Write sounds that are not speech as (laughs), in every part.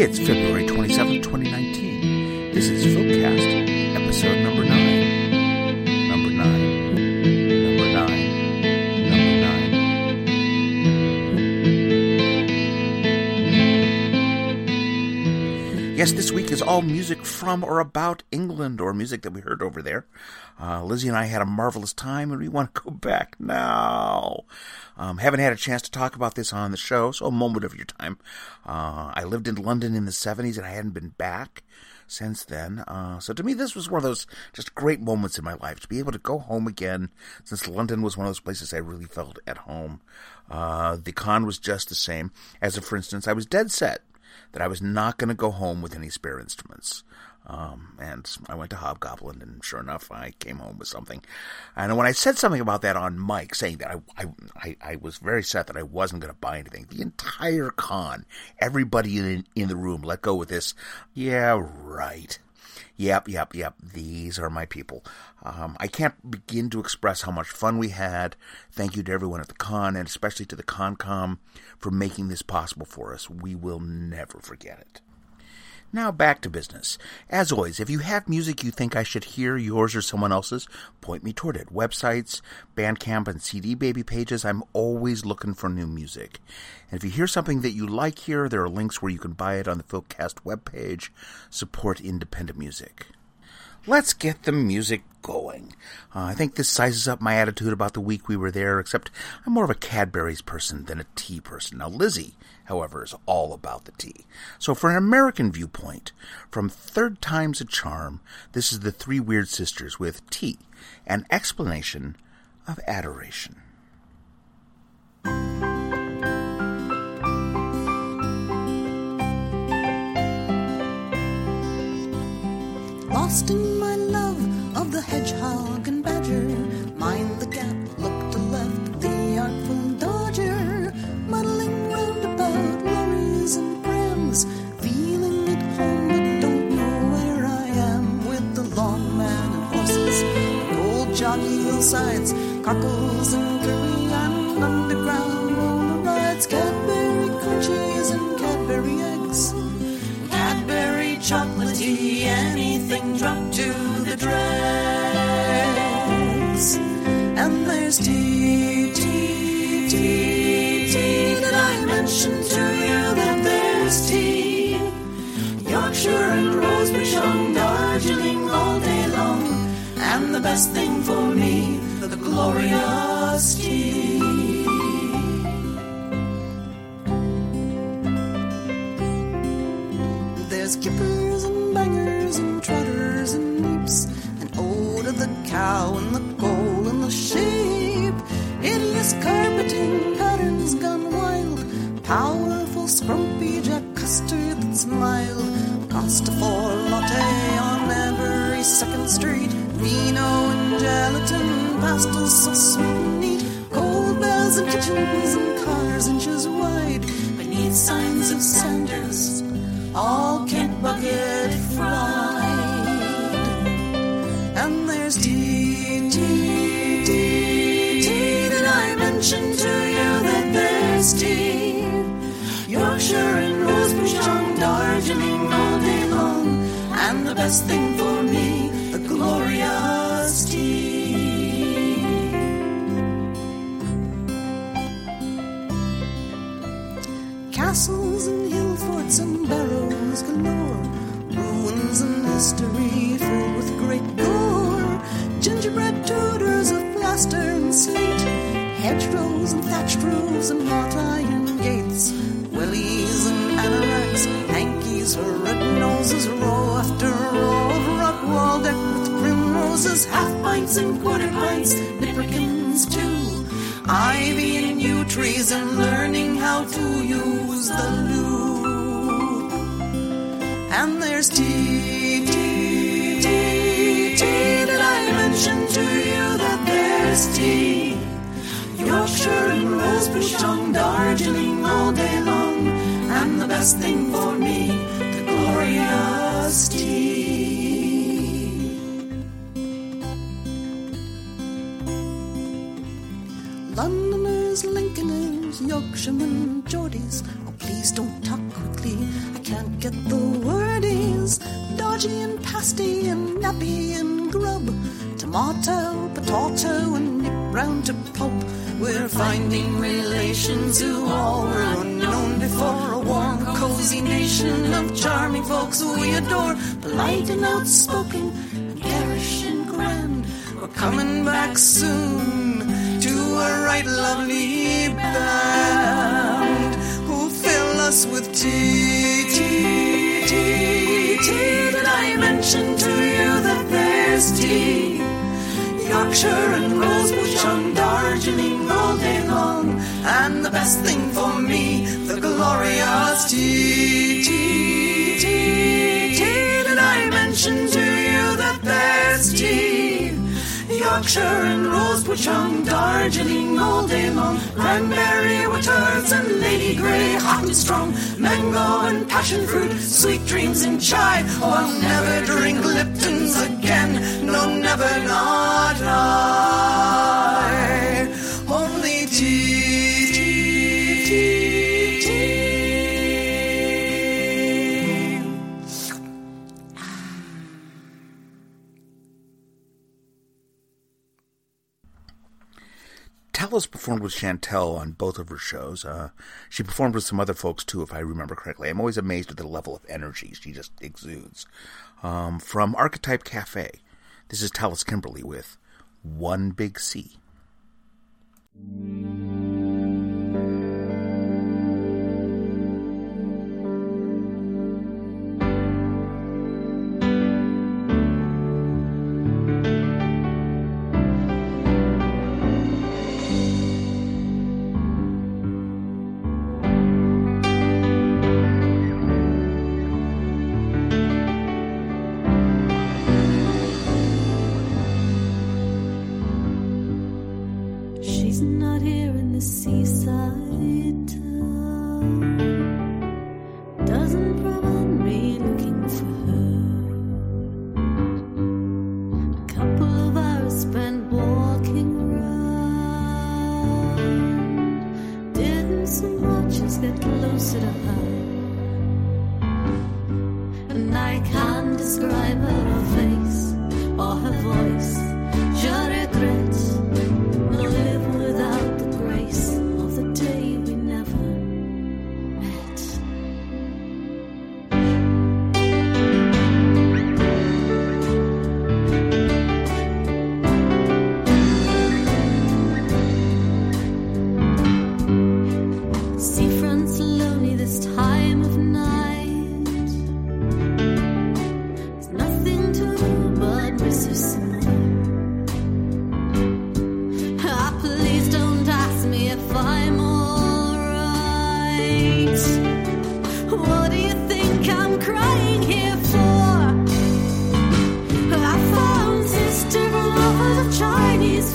It's February 27, 2019. This is Filmcast, episode number 9. Number 9. Number 9. Number 9. Yes, this week is all music from or about England, or music that we heard over there. Uh, Lizzie and I had a marvelous time, and we (laughs) want to go back now. Um, haven't had a chance to talk about this on the show, so a moment of your time. Uh, I lived in London in the 70s, and I hadn't been back since then. Uh, so to me, this was one of those just great moments in my life to be able to go home again, since London was one of those places I really felt at home. Uh, the con was just the same. As if, for instance, I was dead set that I was not going to go home with any spare instruments. Um, and I went to Hobgoblin, and sure enough, I came home with something. And when I said something about that on mic, saying that I, I, I was very set that I wasn't going to buy anything, the entire con, everybody in, in the room let go with this, yeah, right. Yep, yep, yep. These are my people. Um, I can't begin to express how much fun we had. Thank you to everyone at the con, and especially to the ConCom for making this possible for us. We will never forget it. Now back to business. As always, if you have music you think I should hear, yours or someone else's, point me toward it. Websites, Bandcamp, and CD Baby pages, I'm always looking for new music. And if you hear something that you like here, there are links where you can buy it on the Filmcast webpage. Support independent music. Let's get the music going. Uh, I think this sizes up my attitude about the week we were there, except I'm more of a Cadbury's person than a tea person. Now, Lizzie however, is all about the tea. So, for an American viewpoint, from Third Time's a Charm, this is the Three Weird Sisters with Tea, an explanation of adoration. Lost in cockles and curry and underground roller rides, Cadbury crunchies and Cadbury eggs. Cadbury chocolatey, anything dropped to the dregs. And there's tea, tea, tea, tea. Did I mention to you that there's tea? Yorkshire and Rosebush on Darjeeling all day long. And the best thing glorious tea. There's kippers and bangers and trotters and neeps, and oh to the cow and the coal and the sheep. Hideous carpeting patterns gone wild, powerful scrumpy jack custard that's mild. Costa for pastels so sweet and neat, cold bells and kitchen kitchens and cars inches wide, beneath signs of Sanders all Kent bucket fried. And there's tea, tea, tea, tea. Did I mention to you that there's tea? Yorkshire and Rosebush on Darjeeling all day long. And the best thing barrows galore, ruins and history filled with great gore, gingerbread Tudors of plaster and slate, hedgerows and thatched roofs and wrought iron gates, wellies and anoraks, hankies for red noses, row after row of rock wall decked with primroses, half pints and quarter pints, nipperkins too. Ivy and yew trees and learning how to use the loop. There's tea, tea, tea, tea. Did I mention to you that there's tea? Yorkshire and Rosebush on Darjeeling all day long. And the best thing for me, the glorious tea. Londoners, Lincolners, Yorkshiremen, Geordies. Oh, please don't talk quickly. Can't get the word is dodgy and pasty and nappy and grub. Tomato, potato, and nip round to pulp. We're finding relations who all were unknown before. A warm, cozy nation of charming folks we adore. Polite and outspoken, and garish and grand. We're coming back soon to a right lovely band us with tea, tea, tea, tea. Did I mention to you that there's tea? Yorkshire and rosebush on Darjeeling all day long. And the best thing for me, the glorious tea, tea, Yorkshire and rosebush on Darjeeling all day long. Cranberry waters and Lady Grey, hot and strong. Mango and passion fruit, sweet dreams and chai. Oh, I'll never drink Lipton's again. No, never, not I. Tallis performed with Chantel on both of her shows. Uh, she performed with some other folks too, if I remember correctly. I'm always amazed at the level of energy she just exudes. Um, from Archetype Cafe, this is Tallis Kimberley with One Big C.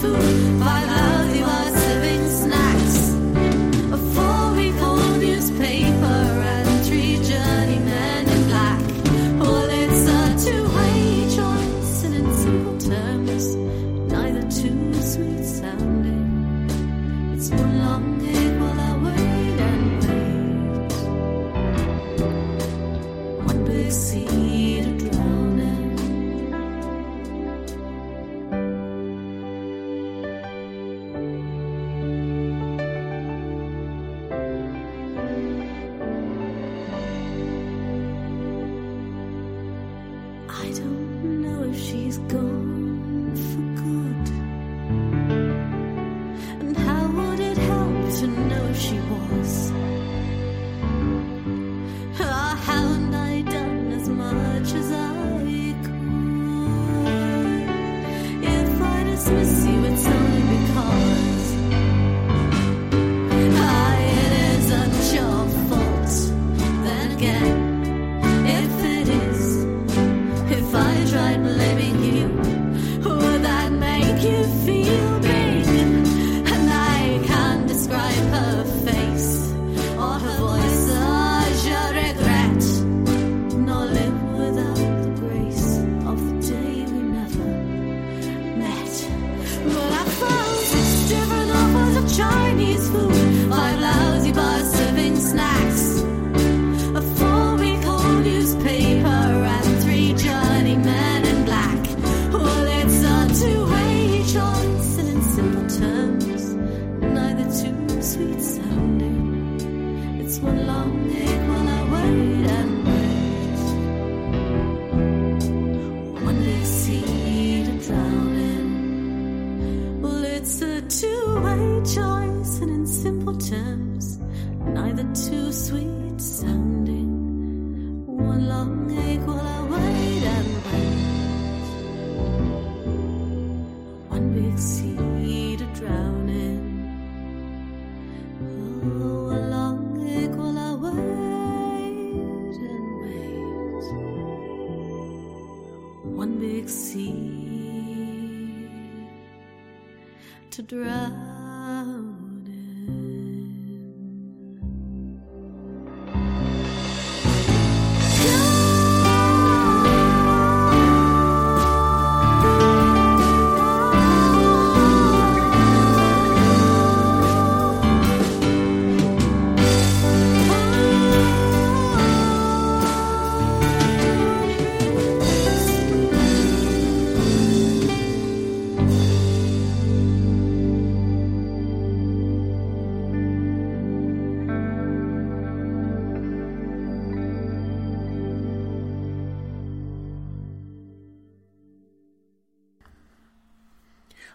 food,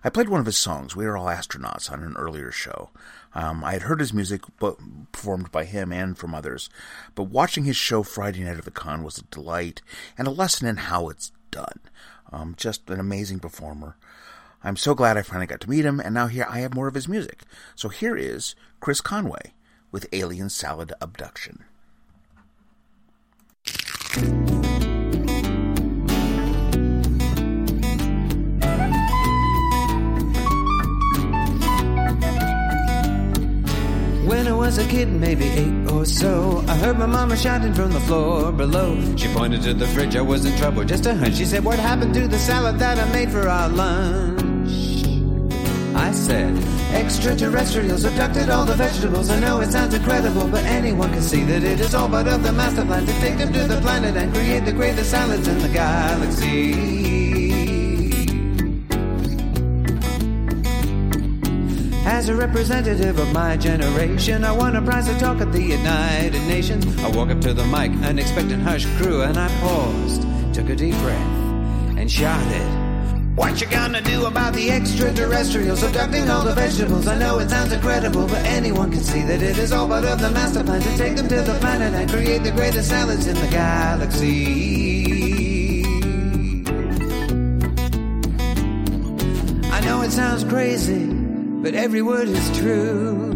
I played one of his songs, We Are All Astronauts, on an earlier show. Um, I had heard his music but, performed by him and from others, but watching his show Friday Night at the Con was a delight and a lesson in how it's done. Um, just an amazing performer. I'm so glad I finally got to meet him, and now here I have more of his music. So here is Chris Conway with Alien Salad Abduction. Was a kid, maybe eight or so, I heard my mama shouting from the floor below. She pointed to the fridge, I was in trouble, just a hunch. She said, What happened to the salad that I made for our lunch? I said, Extraterrestrials abducted all the vegetables. I know it sounds incredible, but anyone can see that it is all part of the master plan to take them to the planet and create the greatest salads in the galaxy. As a representative of my generation, I won a prize to talk at the United Nations. I walk up to the mic, an expectant hush crew, and I paused, took a deep breath, and shouted. What you gonna do about the extraterrestrials abducting all the vegetables? I know it sounds incredible, but anyone can see that it is all part of the master plan to take them to the planet and create the greatest salads in the galaxy. I know it sounds crazy, but every word is true.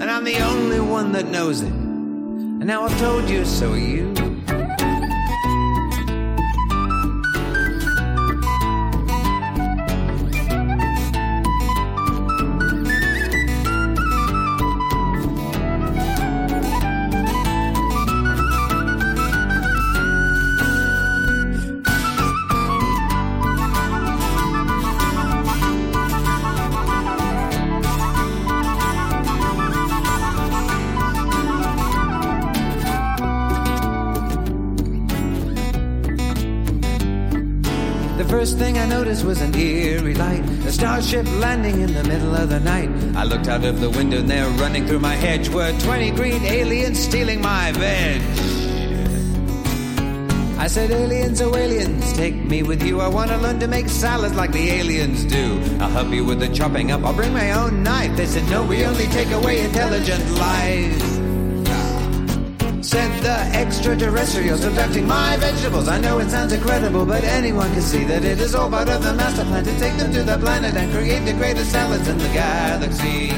And I'm the only one that knows it. And now I've told you, so you. Was an eerie light, a starship landing in the middle of the night. I looked out of the window and there running through my hedge were 20 green aliens stealing my veg. I said, aliens, oh aliens, take me with you. I want to learn to make salads like the aliens do. I'll help you with the chopping up. I'll bring my own knife. They said, no, we only take away intelligent life. Said the extraterrestrials abducting my vegetables. I know it sounds incredible, but anyone can see that it is all part of the master plan to take them to the planet and create the greatest salads in the galaxy.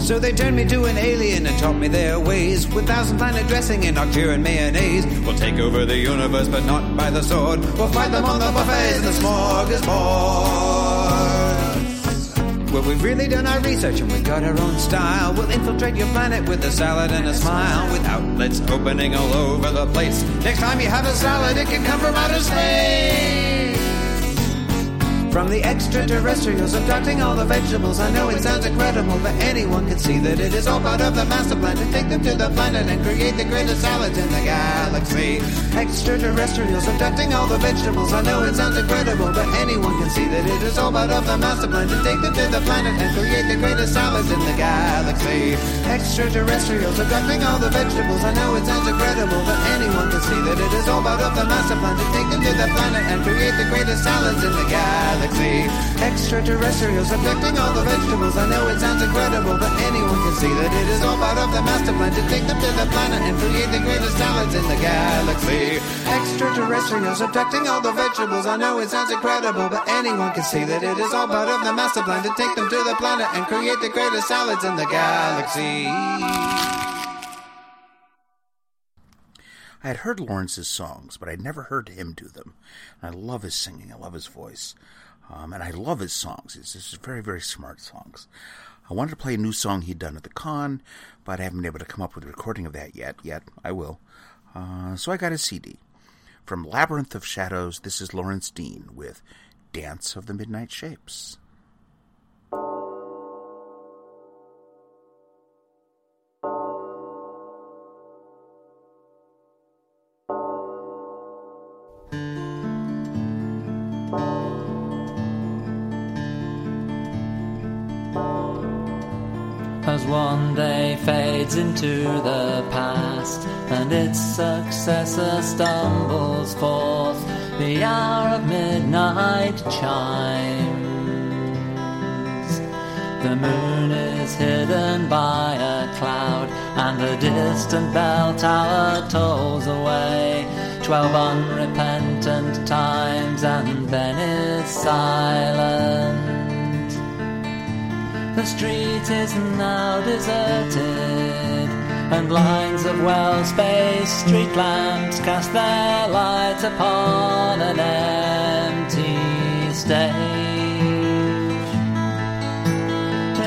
So they turned me to an alien and taught me their ways. With thousand planet dressing and Nocturne mayonnaise. We'll take over the universe, but not by the sword. We'll fight them on the buffets the smorgasbord. Well, we've really done our research and we've got our own style. We'll infiltrate your planet with a salad and a smile. With outlets opening all over the place. Next time you have a salad, it can come from outer space. From the extraterrestrials abducting all the vegetables. I know it sounds incredible, but anyone can see that it is all part of the master plan to take them to the planet and create the greatest salads in the galaxy. Extraterrestrials abducting all the vegetables. I know it sounds incredible, but anyone can see that it is all part of the master plan to take them to the planet and create the greatest salads in the galaxy. Extraterrestrials abducting all the vegetables. I know it sounds incredible, but anyone can see that it is all part of the master plan to take them to the planet and create the greatest salads in the galaxy. Extraterrestrials abducting all the vegetables. I know it sounds incredible, but anyone can see that it is all part of the master plan to take them to the planet and create the greatest salads in the galaxy. Extraterrestrials abducting all the vegetables. I know it sounds incredible, but anyone can see that it is all part of the master plan to take them to the planet and create the greatest salads in the galaxy. I had heard Lawrence's songs, but I'd never heard him do them. I love his singing. I love his voice. Um, and I love his songs. He's just very, very smart songs. I wanted to play a new song he'd done at the con, but I haven't been able to come up with a recording of that yet. Yet, I will. Uh, so I got a CD. From Labyrinth of Shadows, this is Lawrence Dean with Dance of the Midnight Shapes. One day fades into the past and its successor stumbles forth. The hour of midnight chimes. The moon is hidden by a cloud, and the distant bell tower tolls away. Twelve unrepentant times, and then is silent. The street is now deserted, and lines of well spaced street lamps cast their light upon an empty stage.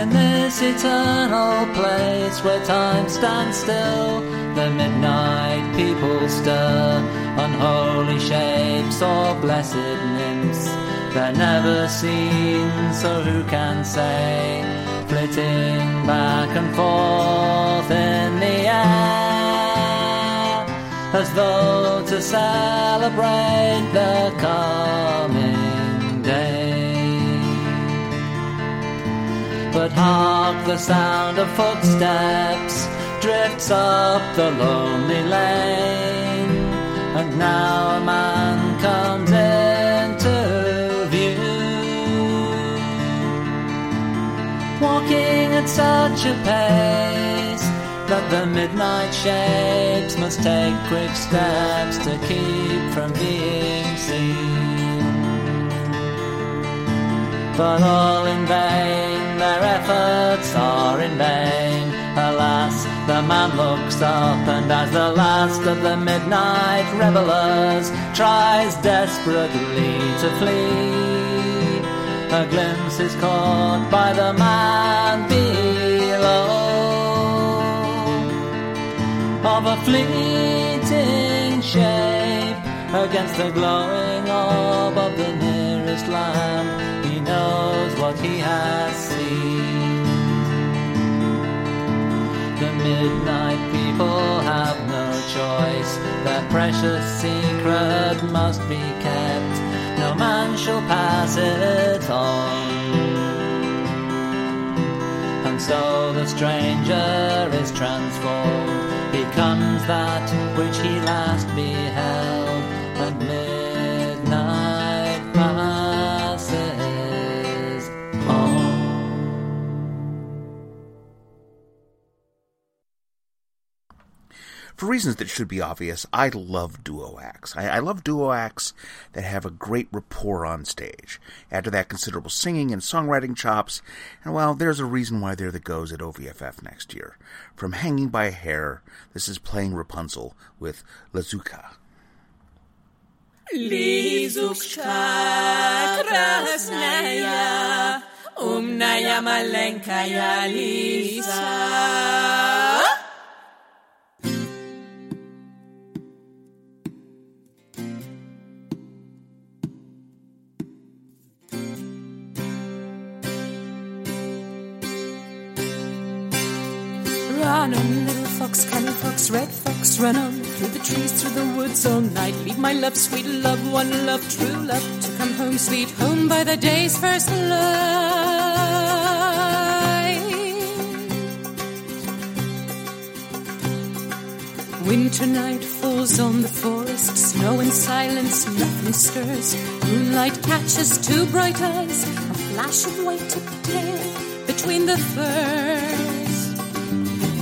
In this eternal place where time stands still, the midnight people stir, unholy shapes or blessed nymphs. They're never seen, so who can say? Flitting back and forth in the air, as though to celebrate the coming day. But hark, the sound of footsteps drifts up the lonely lane, and now a man comes walking at such a pace that the midnight shapes must take quick steps to keep from being seen. But all in vain, their efforts are in vain. Alas, the man looks up, and as the last of the midnight revelers tries desperately to flee, a glimpse is caught by the man below of a fleeting shape against the glowing orb of the nearest lamp. He knows what he has seen. The midnight people have no choice. Their precious secret must be kept. Man shall pass it on. And so the stranger is transformed, becomes that which he last beheld, and For reasons that should be obvious, I love duo acts. I, I love duo acts that have a great rapport on stage. Add to that considerable singing and songwriting chops, and well, there's a reason why they're the goes at OVFF next year. From Hanging by a Hair, this is playing Rapunzel with Lazuka. Lizukka krasnaya, umnaya malenkaya Lisa. Red fox, run on through the trees, through the woods all night. Leave my love, sweet love, one love, true love, to come home, sweet home by the day's first light. Winter night falls on the forest, snow and silence, nothing stirs. Moonlight catches two bright eyes, a flash of white tail between the firs.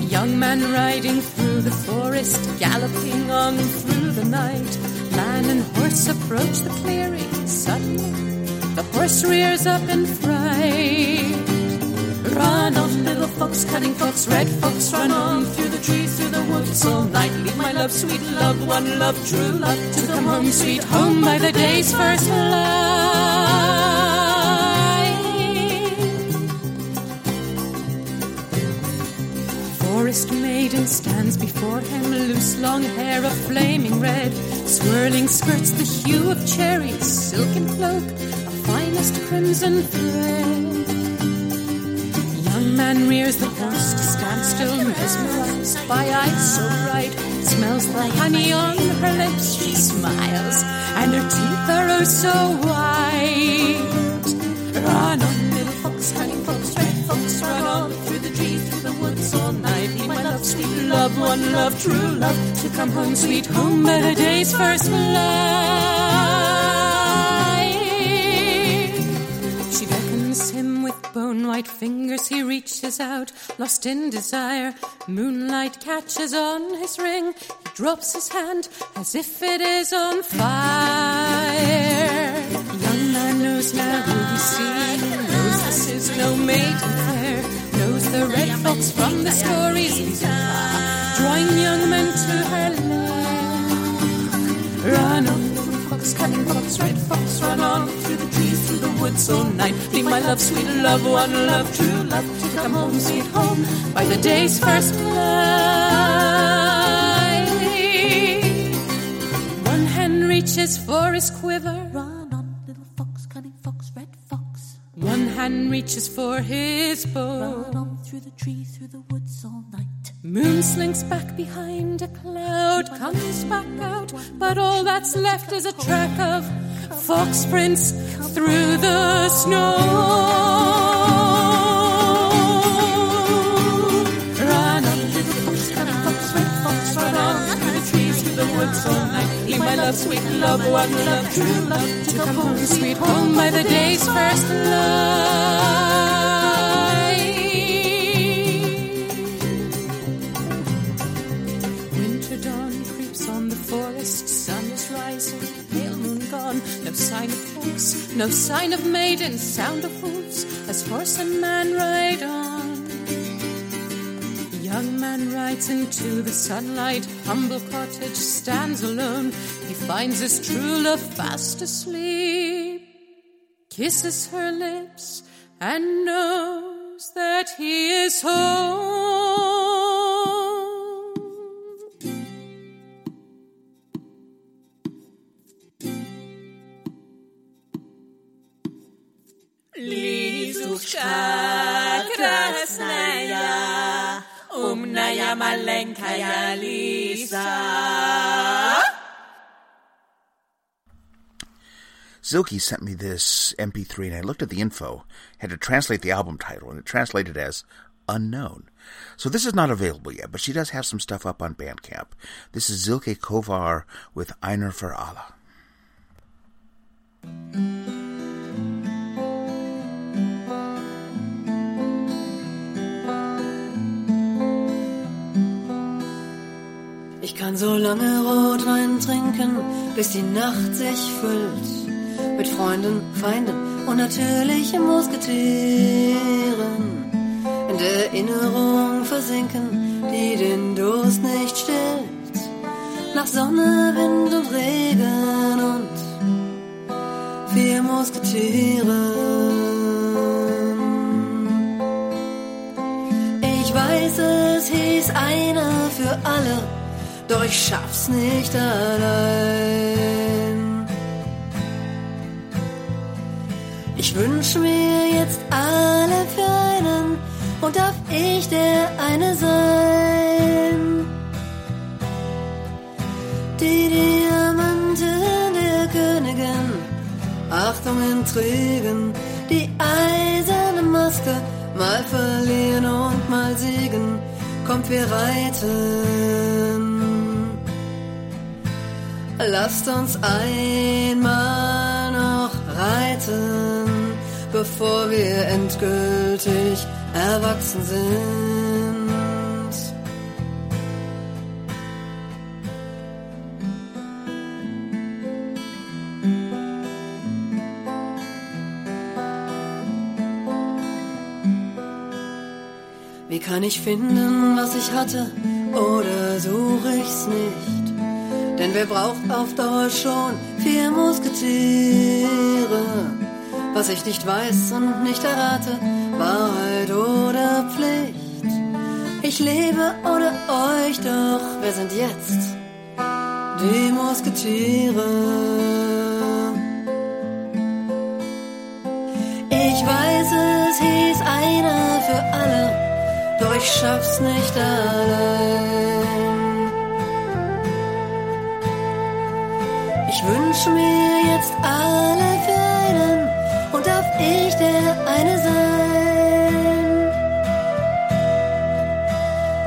Young man riding through the forest, galloping on through the night. Man and horse approach the clearing. Suddenly, the horse rears up in fright. Run on, little fox, cunning fox, red fox, run on through the trees, through the woods all night. Leave my love, sweet love, one love, true love, to come home, sweet home by the day's first light. Forest maiden stands before him, loose long hair of flaming red, swirling skirts the hue of cherries, silken cloak of finest crimson thread. Young man rears the horse to stand still, mesmerized by eyes so bright. Smells the honey on her lips, she smiles, and her teeth are oh so white. Run on, love, one love, true love, to come home, sweet home by the day's first light. She beckons him with bone white fingers. He reaches out, lost in desire. Moonlight catches on his ring. He drops his hand as if it is on fire. Young man knows now who he's seen. Knows this is no maiden the red fox from the stories drawing young men to her lair. Run on, little fox, cunning fox, red fox, run on through the trees, through the woods all night. Be my love, sweet love, one love, true love, to come home, sweet home, by the day's first light. One hand reaches for his quiver. Run on, little fox, cunning fox, red fox. One hand reaches for his bow. Through the trees, through the woods all night. Moon slinks back behind a cloud, comes back out, but all that's left is a track of fox prints through the snow. Run on, little fox, cunning fox, red fox, run on through the trees, through the woods all night. Leave my love, sweet love, one love, true love, to come home, sweet home by the day's first light. No sign of maiden, sound of hoofs, as horse and man ride on. Young man rides into the sunlight, humble cottage stands alone. He finds his true love fast asleep, kisses her lips, and knows that he is home. Lisa. Silke sent me this MP3 and I looked at the info, had to translate the album title, and it translated as unknown. So this is not available yet, but she does have some stuff up on Bandcamp. This is Silke Kovar with Einer für alle. Ich kann so lange Rotwein trinken, bis die Nacht sich füllt. Mit Freunden, Feinden und natürlichen Musketieren. In der Erinnerung versinken, die den Durst nicht stillt. Nach Sonne, Wind und Regen und vier Musketieren. Ich weiß, es hieß einer für alle, doch ich schaff's nicht allein. Ich wünsch mir jetzt alle für einen und darf ich der eine sein? Die Diamanten der Königin, Achtung Intrigen, die eiserne Maske, mal verlieren und mal siegen, kommt wir reiten. Lasst uns einmal noch reiten, bevor wir endgültig erwachsen sind. Wie kann ich finden, was ich hatte, oder suche ich's nicht? Denn wer braucht auf Dauer schon vier Musketiere? Was ich nicht weiß und nicht errate, Wahrheit oder Pflicht. Ich lebe ohne euch, doch wer sind jetzt die Musketiere? Ich weiß, es hieß einer für alle, doch ich schaff's nicht allein. Ich wünsche mir jetzt alle für und darf ich der eine sein.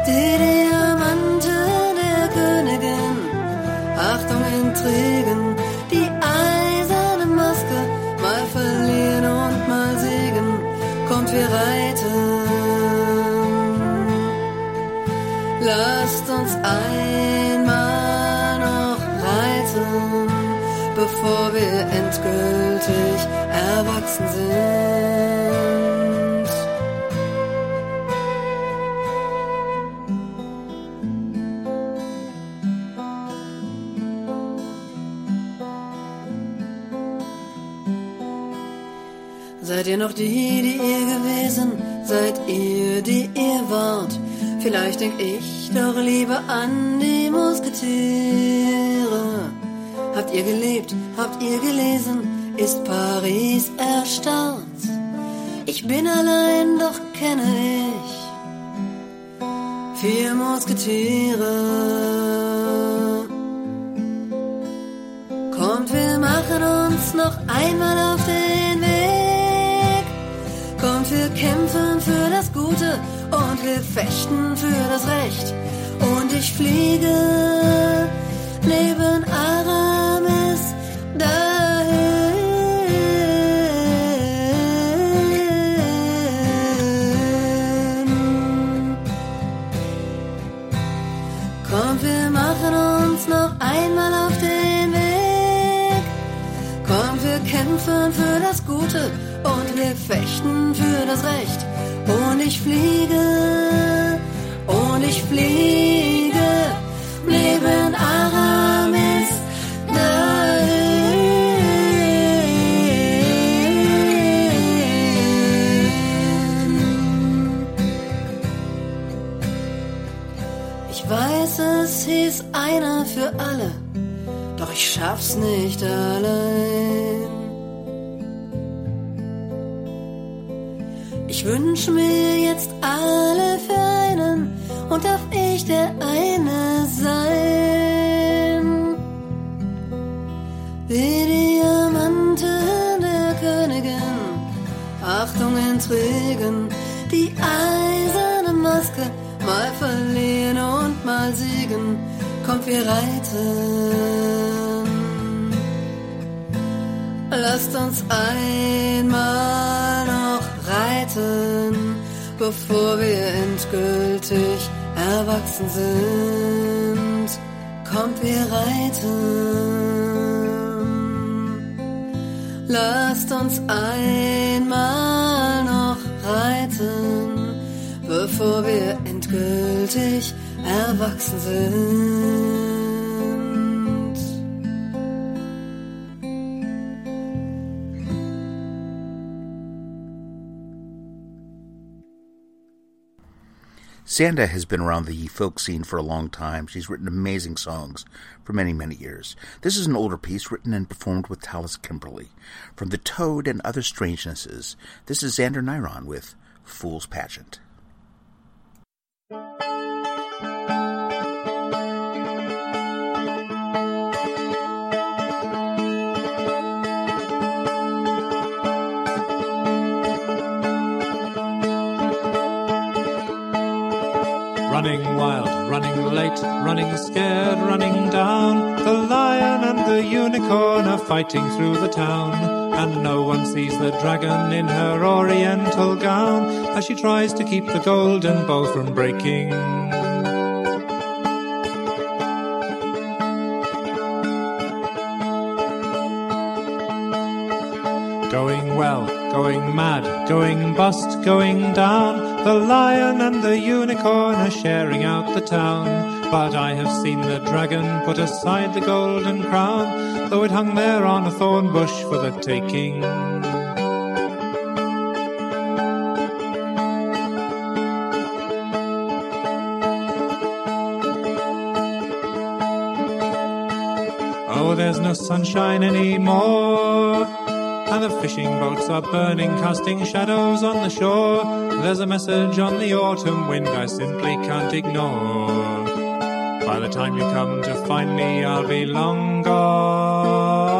Die Diamanten der Königin, Achtung Intrigen, die eiserne Maske, mal verlieren und mal siegen, kommt wir reiten. Lasst uns einmal bevor wir endgültig erwachsen sind. Seid ihr noch die, die ihr gewesen? Seid ihr, die ihr wart? Vielleicht denk ich doch lieber an die Musketiere. Habt ihr gelebt? Habt ihr gelesen? Ist Paris erstarrt? Ich bin allein, doch kenne ich vier Musketiere. Kommt, wir machen uns noch einmal auf den Weg. Kommt, wir kämpfen für das Gute und wir fechten für das Recht. Und ich fliege ich fliege, und ich fliege neben Aramis dahin. Ich weiß, es hieß einer für alle, doch ich schaff's nicht allein. Intrigen, die eiserne Maske, mal verlieren und mal siegen, kommt wir reiten. Lasst uns einmal noch reiten, bevor wir endgültig erwachsen sind. Kommt wir reiten. Lasst uns einmal noch reiten, bevor wir endgültig erwachsen sind. Zander has been around the folk scene for a long time. She's written amazing songs for many, many years. This is an older piece written and performed with Tallis Kimberley. From The Toad and Other Strangenesses, this is Zander Nyrond with Fool's Pageant. Running wild, running late, running scared, running down. The lion and the unicorn are fighting through the town. And no one sees the dragon in her oriental gown as she tries to keep the golden bow from breaking. Going well, going mad, going bust, going down. The lion and the unicorn are sharing out the town. But I have seen the dragon put aside the golden crown, though it hung there on a thorn bush for the taking. Oh, there's no sunshine anymore. And the fishing boats are burning, casting shadows on the shore. There's a message on the autumn wind I simply can't ignore. By the time you come to find me, I'll be long gone.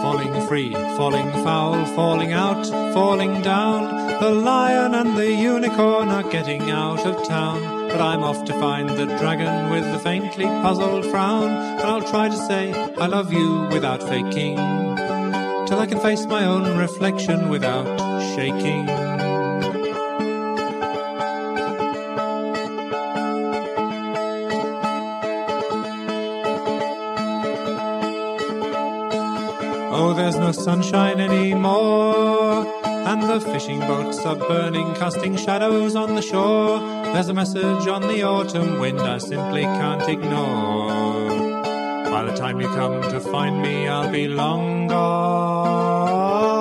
Falling free, falling foul, falling out, falling down. The lion and the unicorn are getting out of town. But I'm off to find the dragon with the faintly puzzled frown. And I'll try to say I love you without faking. Till I can face my own reflection without shaking. Oh, there's no sunshine anymore. And the fishing boats are burning, casting shadows on the shore. There's a message on the autumn wind I simply can't ignore. By the time you come to find me, I'll be long gone.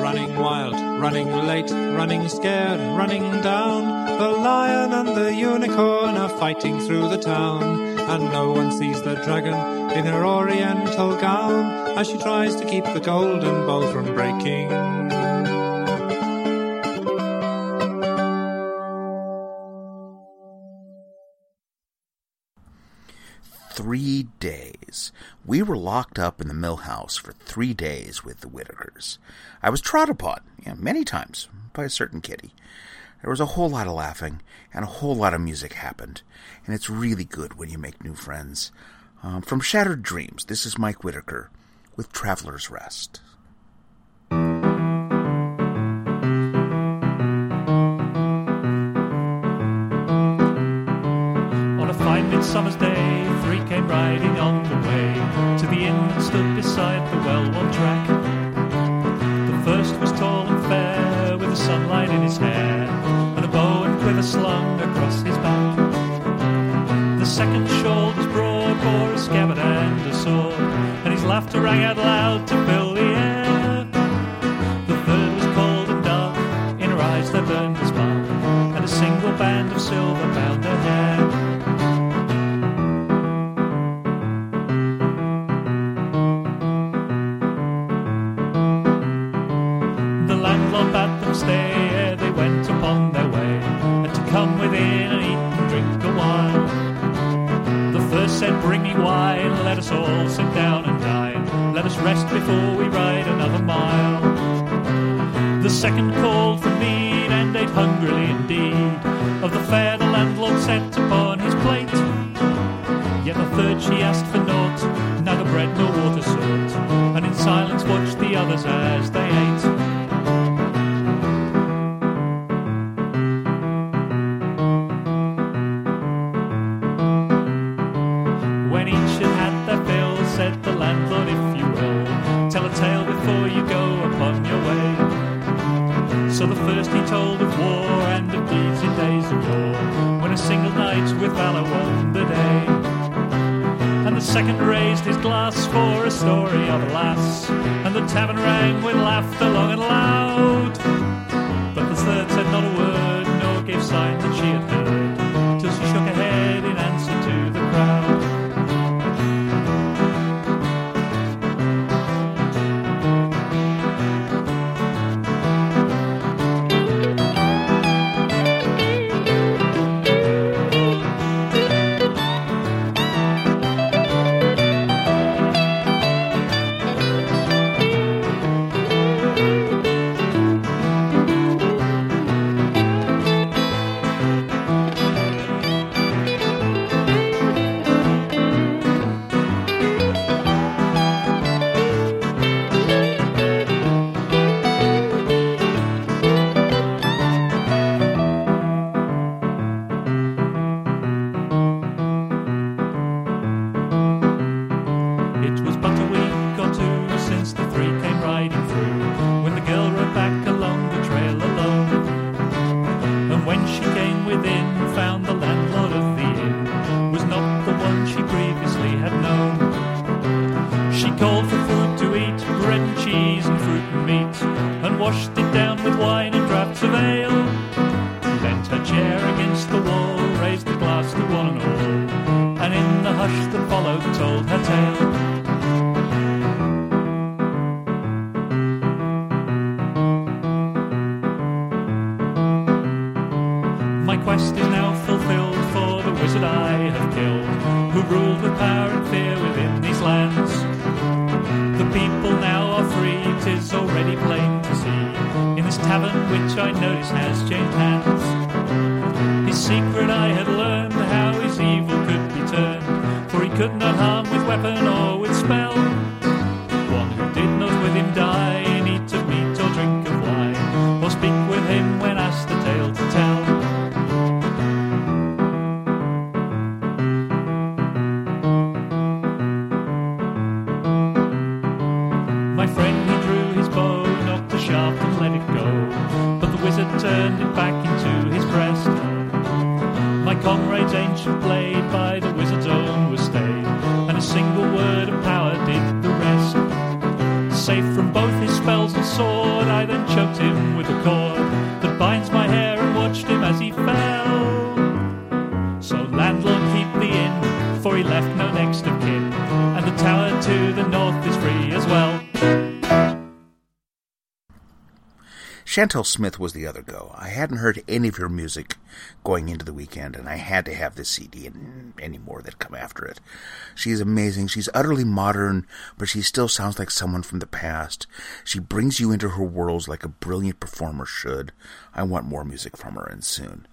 Running wild, running late, running scared, running down. The lion and the unicorn are fighting through the town. And no one sees the dragon in her oriental gown as she tries to keep the golden bowl from breaking. three days. We were locked up in the mill house for three days with the Whitakers. I was trod upon, yeah, many times, by a certain kitty. There was a whole lot of laughing, and a whole lot of music happened, and it's really good when you make new friends. Um, from Shattered Dreams, this is Mike Whitaker with Traveler's Rest. On a fine midsummer's day, three came riding on the way to the inn that stood beside the well-worn track. The first was tall and fair, with the sunlight in his hair, and a bow and quiver slung across his scabbard and a sword, and his laughter rang out loud to fill the air. The third was cold and dark, in her eyes there burned a spark, and a single band of silver bound her hair. Said, Bring me wine, let us all sit down and dine. Let us rest before we ride another mile. The second called for mead and ate hungrily indeed of the fare the landlord set upon his plate. Yet the third she asked for naught, neither bread nor water sought, and in silence watched the others as they second raised his glass for a story of a lass, and the tavern rang with laughter long and loud. But the third said not a word, nor gave sign that she had heard, when she came within, found the landlord of the inn was not the one she previously had known. She called for food to eat, bread and cheese and fruit and meat, and washed it down with wine and draughts of ale. Bent her chair against the wall, raised the glass to one and all, and in the hush that followed told her tale. The north is free as well. Chantel Smith was the other go. I hadn't heard any of her music going into the weekend, and I had to have this CD and any more that come after it. She's amazing. She's utterly modern, but she still sounds like someone from the past. She brings you into her worlds like a brilliant performer should. I want more music from her, and soon.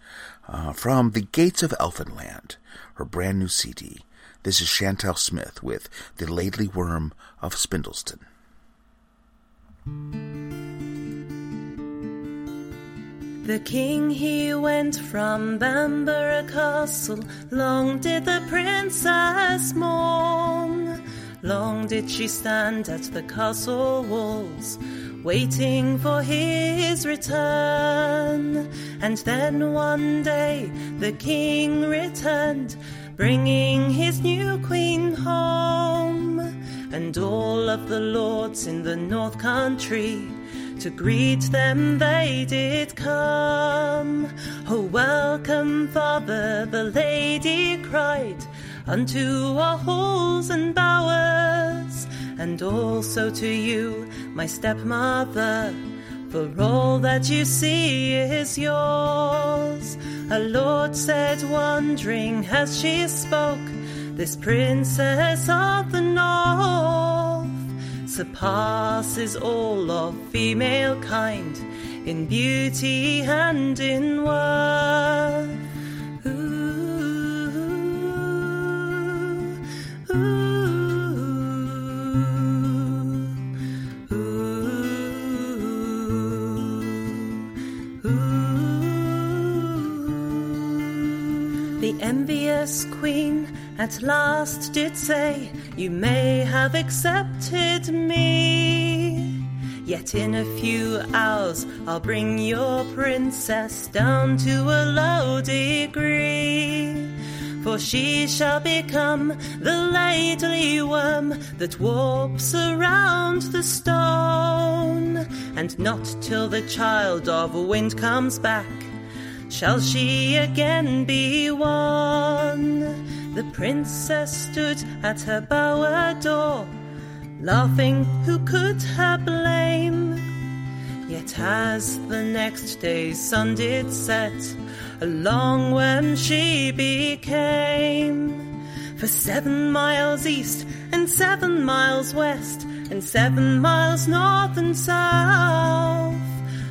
Uh, from The Gates of Elfinland, her brand new CD. This is Chantel Smith with The Laidly Worm of Spindleston. The king he went from Bamborough Castle. Long did the princess mourn. Long did she stand at the castle walls, waiting for his return. And then one day the king returned, bringing his new queen home. And all of the lords in the north country to greet them they did come. Oh, welcome, father, the lady cried, unto our halls and bowers, and also to you, my stepmother, for all that you see is yours. A lord said, wondering as she spoke, this princess of the north surpasses all of female kind in beauty and in worth. Envious queen at last did say, You may have accepted me. Yet in a few hours I'll bring your princess down to a low degree. For she shall become the laidly worm that warps around the stone. And not till the child of wind comes back shall she again be won. The princess stood at her bower door, laughing, who could her blame? Yet as the next day's sun did set, along when she became, for seven miles east and seven miles west and seven miles north and south,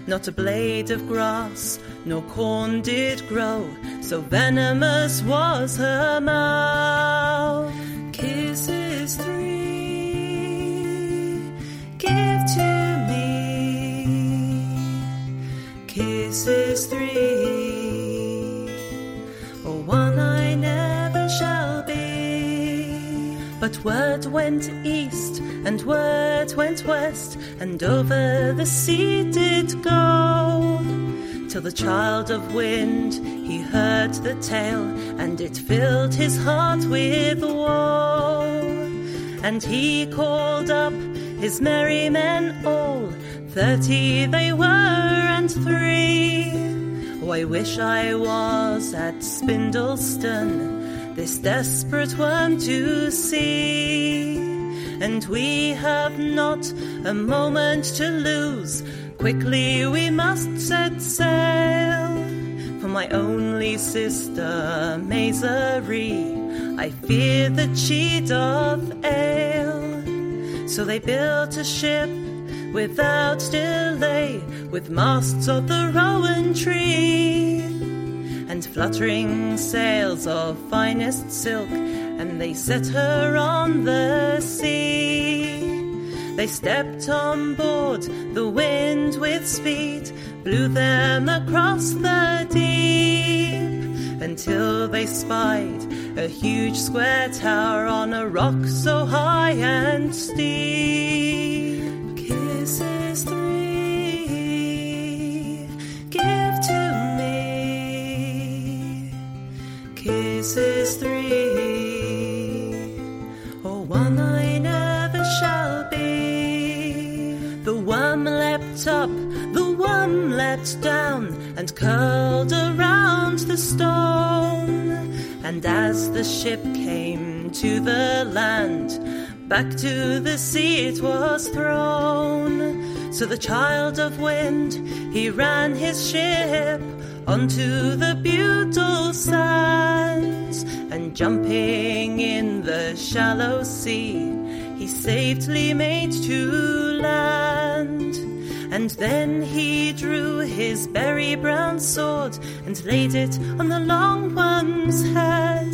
not a blade of grass nor corn did grow, so venomous was her mouth. Kisses three, give to me. Kisses three, or one I never shall be. But word went east, and word went west, and over the sea did go till the child of wind he heard the tale and it filled his heart with woe and he called up his merry men all thirty they were and three oh i wish i was at spindleston this desperate one to see. And we have not a moment to lose. Quickly we must set sail. For my only sister, Mazery, I fear that she doth ail. So they built a ship without delay, with masts of the rowan tree and fluttering sails of finest silk, and they set her on the sea. They stepped on board, the wind with speed blew them across the deep until they spied a huge square tower on a rock so high and steep. Kisses three, give to me. Kisses three, up, the worm let down, and curled around the stone. And as the ship came to the land, back to the sea it was thrown. So the child of wind, he ran his ship onto the beautiful sands, and jumping in the shallow sea, he safely made to land. And then he drew his berry brown sword and laid it on the long one's head.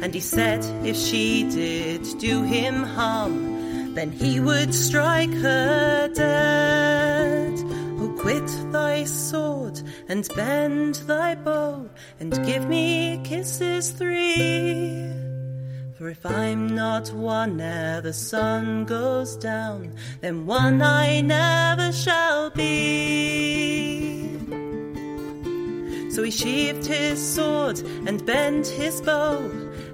And he said if she did do him harm, then he would strike her dead. Oh, quit thy sword and bend thy bow and give me kisses three. For if I'm not one ere the sun goes down, then one I never shall be. So he sheathed his sword and bent his bow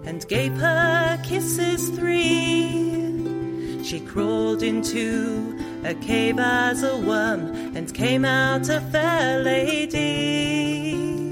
and gave her kisses three. She crawled into a cave as a worm and came out a fair lady.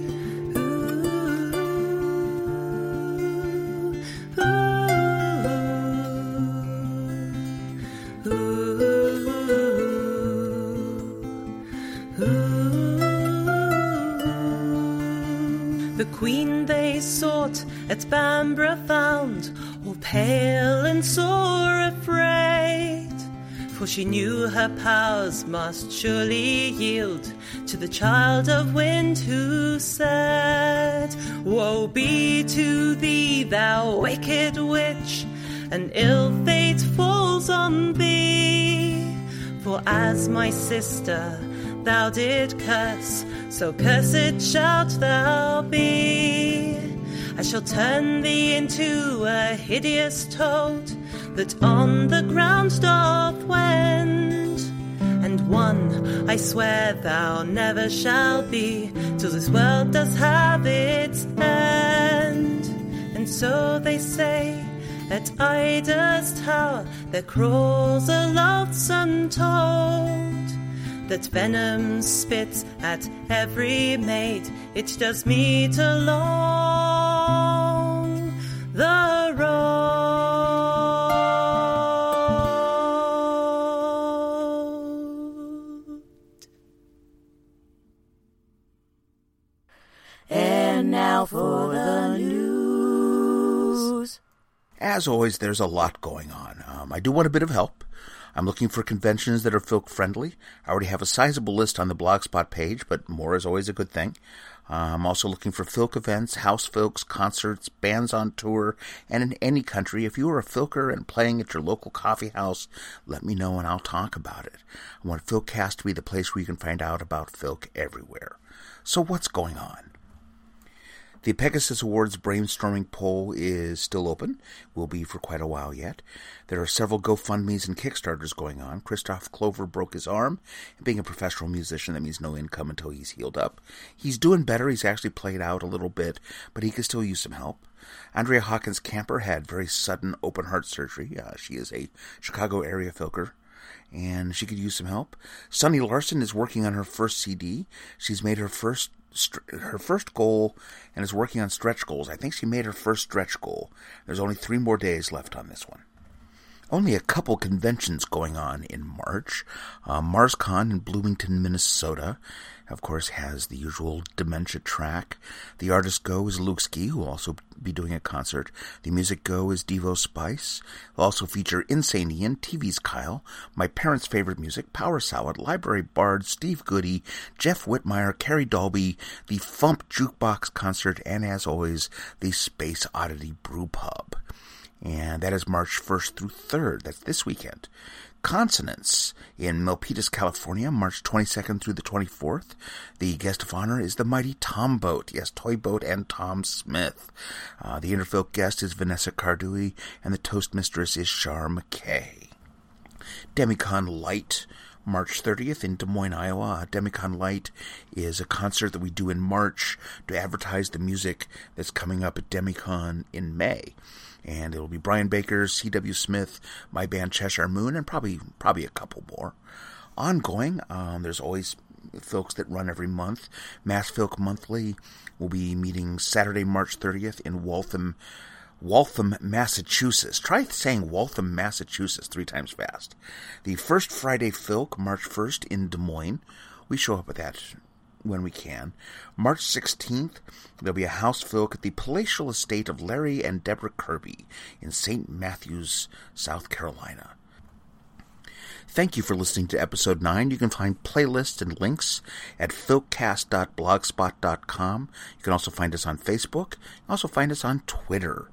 The queen they sought at Bamborough found, all pale and sore afraid. For she knew her powers must surely yield to the child of wind who said, Woe be to thee, thou wicked witch, and ill fate falls on thee. For as my sister thou did curse, so cursed shalt thou be. I shall turn thee into a hideous toad that on the ground doth wend. And one I swear thou never shalt be till this world does have its end. And so they say at Ida's tower there crawls a loathsome toad that venom spits at every maid it does meet along the road. And now for the news. As always, there's a lot going on. Um, I do want a bit of help. I'm looking for conventions that are folk friendly. I already have a sizable list on the Blogspot page, but more is always a good thing. Uh, I'm also looking for filk events, house folks, concerts, bands on tour, and in any country. If you are a filker and playing at your local coffee house, let me know and I'll talk about it. I want Filkcast to be the place where you can find out about filk everywhere. So what's going on? The Pegasus Awards brainstorming poll is still open, will be for quite a while yet. There are several GoFundMe's and Kickstarters going on. Kristoph Klover broke his arm, and being a professional musician, that means no income until he's healed up. He's doing better. He's actually played out a little bit, but he could still use some help. Andrea Hawkins Camper had very sudden open heart surgery. Uh, she is a Chicago area filker. and she could use some help. Sunny Larson is working on her first CD. She's made her first her first goal and is working on stretch goals. I think she made her first stretch goal. There's only three more days left on this one. Only a couple conventions going on in March. Uh, MarsCon in Bloomington, Minnesota, of course, has the usual dementia track. The artist go is Luke Ski, who will also be doing a concert. The music go is Devo Spice. They'll also feature Insane Ian, TV's Kyle, my parents' favorite music, Power Salad, Library Bard, Steve Goodie, Jeff Whitmire, Carrie Dolby, the Fump Jukebox concert, and as always, the Space Oddity Brew Pub and that is March 1st through 3rd. That's this weekend. Consonance in Milpitas, California, March 22nd through the 24th. The guest of honor is the mighty Tom Boat. Yes, Toy Boat and Tom Smith. Uh, the Interfilk guest is Vanessa Cardui, and the toast mistress is Shar McKay. Demicon Light, March 30th in Des Moines, Iowa. Demicon Light is a concert that we do in March to advertise the music that's coming up at Demicon in May and it'll be Brian Baker, C.W. Smith, my band Cheshire Moon, and probably probably a couple more. Ongoing, um, there's always folks that run every month. Mass Filk Monthly will be meeting Saturday, March 30th in Waltham, Waltham, Massachusetts. Try saying Waltham, Massachusetts three times fast. The first Friday Filk, March 1st in Des Moines. We show up at that when we can. March 16th, there'll be a house filk at the palatial estate of Larry and Deborah Kirby in St. Matthews, South Carolina. Thank you for listening to episode 9. You can find playlists and links at filkcast.blogspot.com. You can also find us on Facebook. You can also find us on Twitter.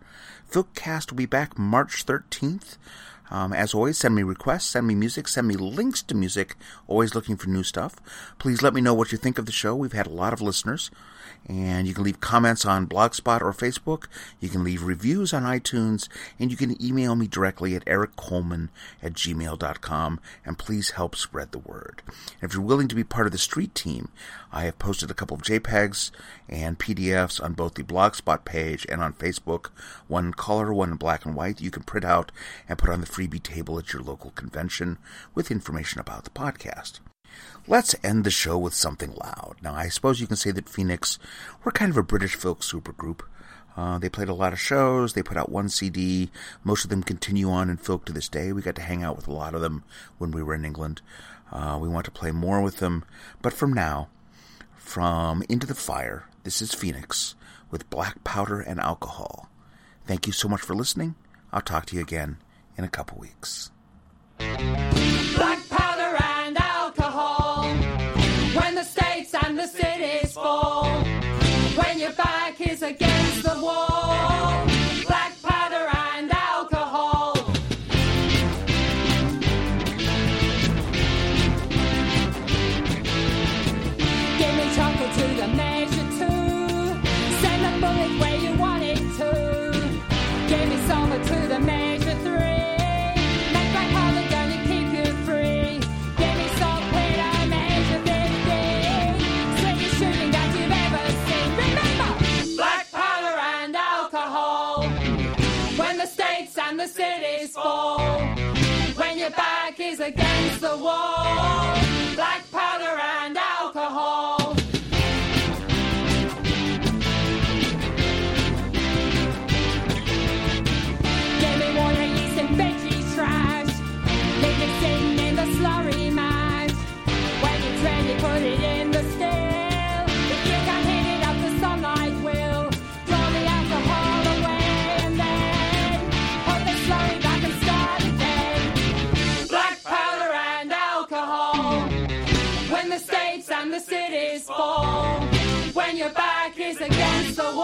Filkcast will be back March 13th. Um, as always, send me requests, send me music, send me links to music. Always looking for new stuff. Please let me know what you think of the show. We've had a lot of listeners. And you can leave comments on Blogspot or Facebook. You can leave reviews on iTunes. And you can email me directly at ericcoleman at gmail.com. And please help spread the word. And if you're willing to be part of the street team, I have posted a couple of JPEGs and PDFs on both the Blogspot page and on Facebook. One in color, one in black and white. You can print out and put on the freebie table at your local convention with information about the podcast. Let's end the show with something loud. Now, I suppose you can say that Phoenix were kind of a British folk supergroup. Uh, they played a lot of shows. They put out one CD. Most of them continue on in folk to this day. We got to hang out with a lot of them when we were in England. Uh, we want to play more with them. But from now, from Into the Fire, this is Phoenix with Black Powder and Alcohol. Thank you so much for listening. I'll talk to you again in a couple weeks. Is against the wall. Back is against the wall.